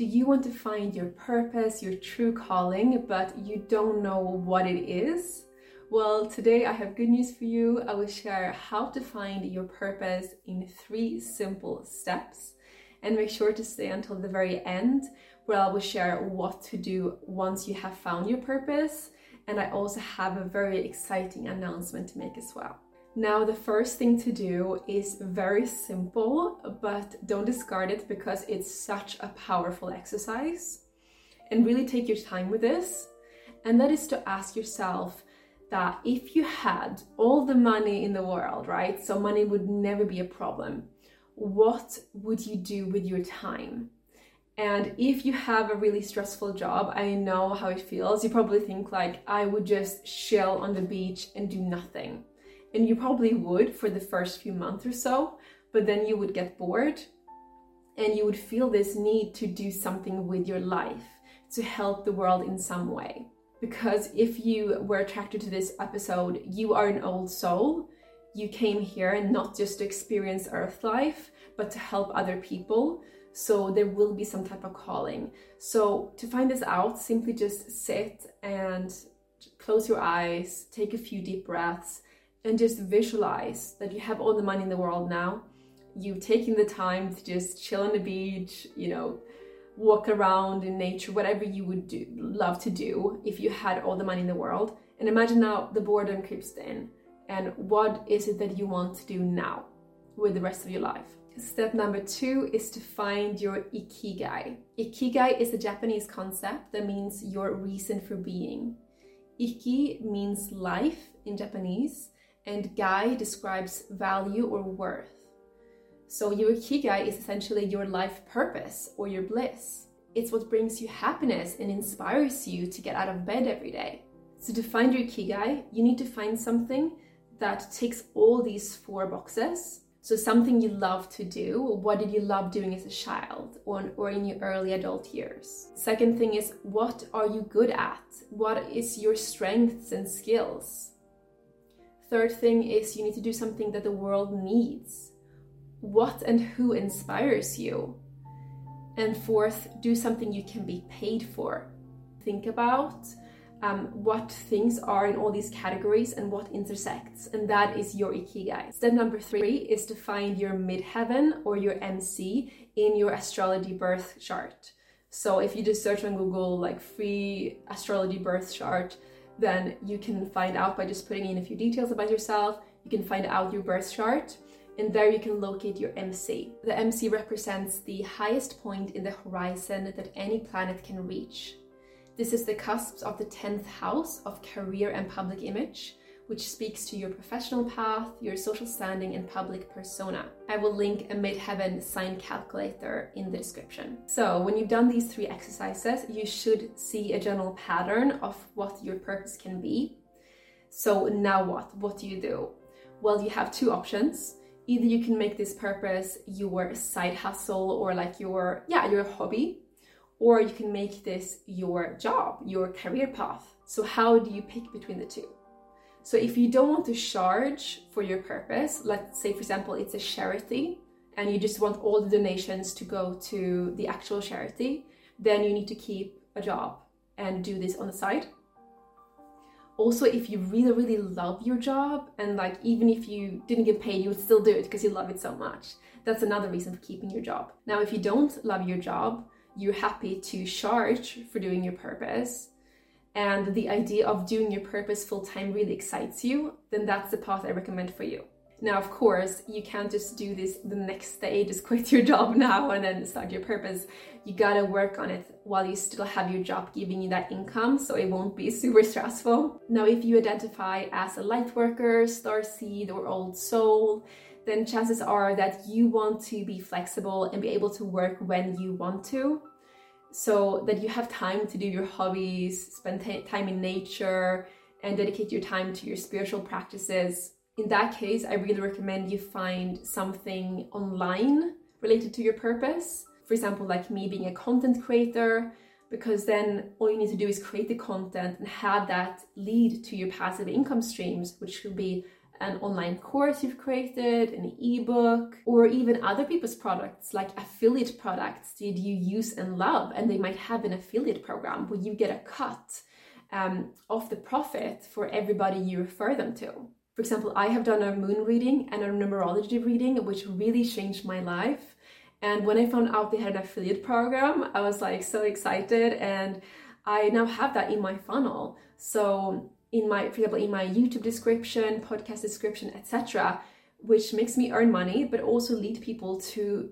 Do you want to find your purpose, your true calling, but you don't know what it is? Well, today I have good news for you. I will share how to find your purpose in three simple steps. And make sure to stay until the very end, where I will share what to do once you have found your purpose. And I also have a very exciting announcement to make as well. Now, the first thing to do is very simple, but don't discard it because it's such a powerful exercise. And really take your time with this. And that is to ask yourself that if you had all the money in the world, right? So money would never be a problem. What would you do with your time? And if you have a really stressful job, I know how it feels. You probably think like I would just chill on the beach and do nothing and you probably would for the first few months or so, but then you would get bored and you would feel this need to do something with your life to help the world in some way. Because if you were attracted to this episode, you are an old soul. You came here not just to experience Earth life, but to help other people. So there will be some type of calling. So to find this out, simply just sit and close your eyes, take a few deep breaths, and just visualize that you have all the money in the world now. You've taken the time to just chill on the beach, you know, walk around in nature, whatever you would do, love to do if you had all the money in the world. And imagine now the boredom creeps in. And what is it that you want to do now with the rest of your life? Step number two is to find your ikigai. Ikigai is a Japanese concept that means your reason for being. Iki means life in Japanese, and gai describes value or worth. So your ikigai is essentially your life purpose or your bliss. It's what brings you happiness and inspires you to get out of bed every day. So to find your ikigai, you need to find something that ticks all these four boxes. So something you love to do. What did you love doing as a child or, or in your early adult years? Second thing is what are you good at? What is your strengths and skills? Third thing is you need to do something that the world needs. What and who inspires you? And fourth, do something you can be paid for. Think about um, what things are in all these categories and what intersects, and that is your ikigai. Step number three is to find your midheaven or your MC in your astrology birth chart. So if you just search on Google like free astrology birth chart, then you can find out by just putting in a few details about yourself. You can find out your birth chart, and there you can locate your MC. The MC represents the highest point in the horizon that any planet can reach. This is the cusp of the 10th house of career and public image, which speaks to your professional path, your social standing, and public persona. I will link a midheaven sign calculator in the description. So, when you've done these three exercises, you should see a general pattern of what your purpose can be. So, now what? What do you do? Well, you have two options. Either you can make this purpose your side hustle or like your, yeah, your hobby, or you can make this your job, your career path. So, how do you pick between the two? So if you don't want to charge for your purpose, let's say for example it's a charity and you just want all the donations to go to the actual charity, then you need to keep a job and do this on the side. Also, if you really, really love your job and like even if you didn't get paid, you would still do it because you love it so much. That's another reason for keeping your job. Now, if you don't love your job, you're happy to charge for doing your purpose and the idea of doing your purpose full time really excites you, then that's the path I recommend for you. Now, of course, you can't just do this the next day, just quit your job now and then start your purpose. You gotta work on it while you still have your job giving you that income so it won't be super stressful. Now, if you identify as a light worker, star seed, or old soul, then chances are that you want to be flexible and be able to work when you want to so that you have time to do your hobbies, spend t- time in nature, and dedicate your time to your spiritual practices. In that case, I really recommend you find something online related to your purpose. For example, like me being a content creator, because then all you need to do is create the content and have that lead to your passive income streams, which could be an online course you've created, an ebook, or even other people's products like affiliate products that you use and love, and they might have an affiliate program where you get a cut um, of the profit for everybody you refer them to. For example, I have done a moon reading and a numerology reading, which really changed my life. And when I found out they had an affiliate program, I was like so excited, and I now have that in my funnel. So in my, for example, in my YouTube description, podcast description, etc., which makes me earn money, but also lead people to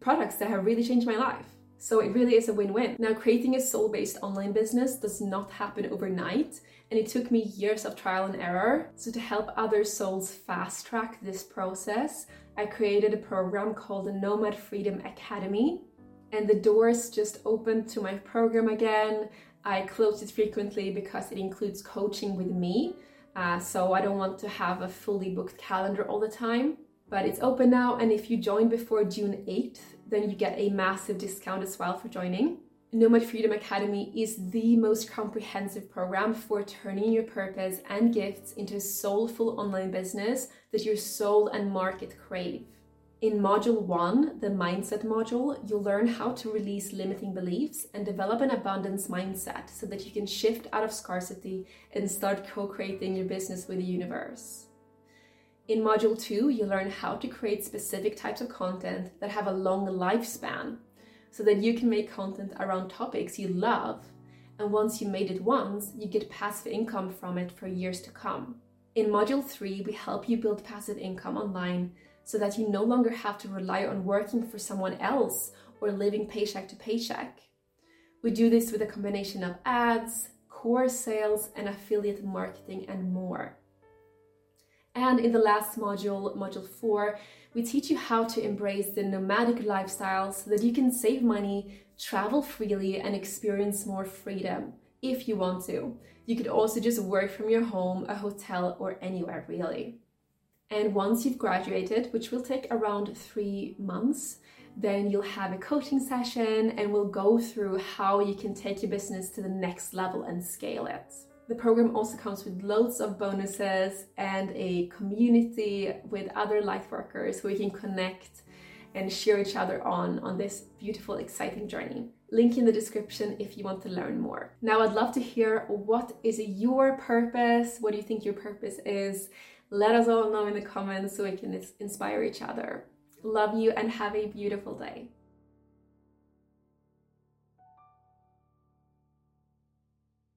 products that have really changed my life. So it really is a win win. Now, creating a soul based online business does not happen overnight, and it took me years of trial and error. So, to help other souls fast track this process, I created a program called the Nomad Freedom Academy. And the doors just opened to my program again. I close it frequently because it includes coaching with me. Uh, so I don't want to have a fully booked calendar all the time. But it's open now, and if you join before June 8th, then you get a massive discount as well for joining. Nomad Freedom Academy is the most comprehensive program for turning your purpose and gifts into a soulful online business that your soul and market crave. In Module 1, the Mindset module, you'll learn how to release limiting beliefs and develop an abundance mindset so that you can shift out of scarcity and start co creating your business with the universe. In Module 2, you learn how to create specific types of content that have a long lifespan so that you can make content around topics you love. And once you made it once, you get passive income from it for years to come. In Module 3, we help you build passive income online so that you no longer have to rely on working for someone else or living paycheck to paycheck. We do this with a combination of ads, core sales, and affiliate marketing, and more. And in the last module, module four, we teach you how to embrace the nomadic lifestyle so that you can save money, travel freely, and experience more freedom if you want to. You could also just work from your home, a hotel, or anywhere really. And once you've graduated, which will take around three months, then you'll have a coaching session and we'll go through how you can take your business to the next level and scale it. The program also comes with loads of bonuses and a community with other lightworkers who we can connect and share each other on on this beautiful, exciting journey. Link in the description if you want to learn more. Now, I'd love to hear what is your purpose? What do you think your purpose is? Let us all know in the comments so we can inspire each other. Love you and have a beautiful day.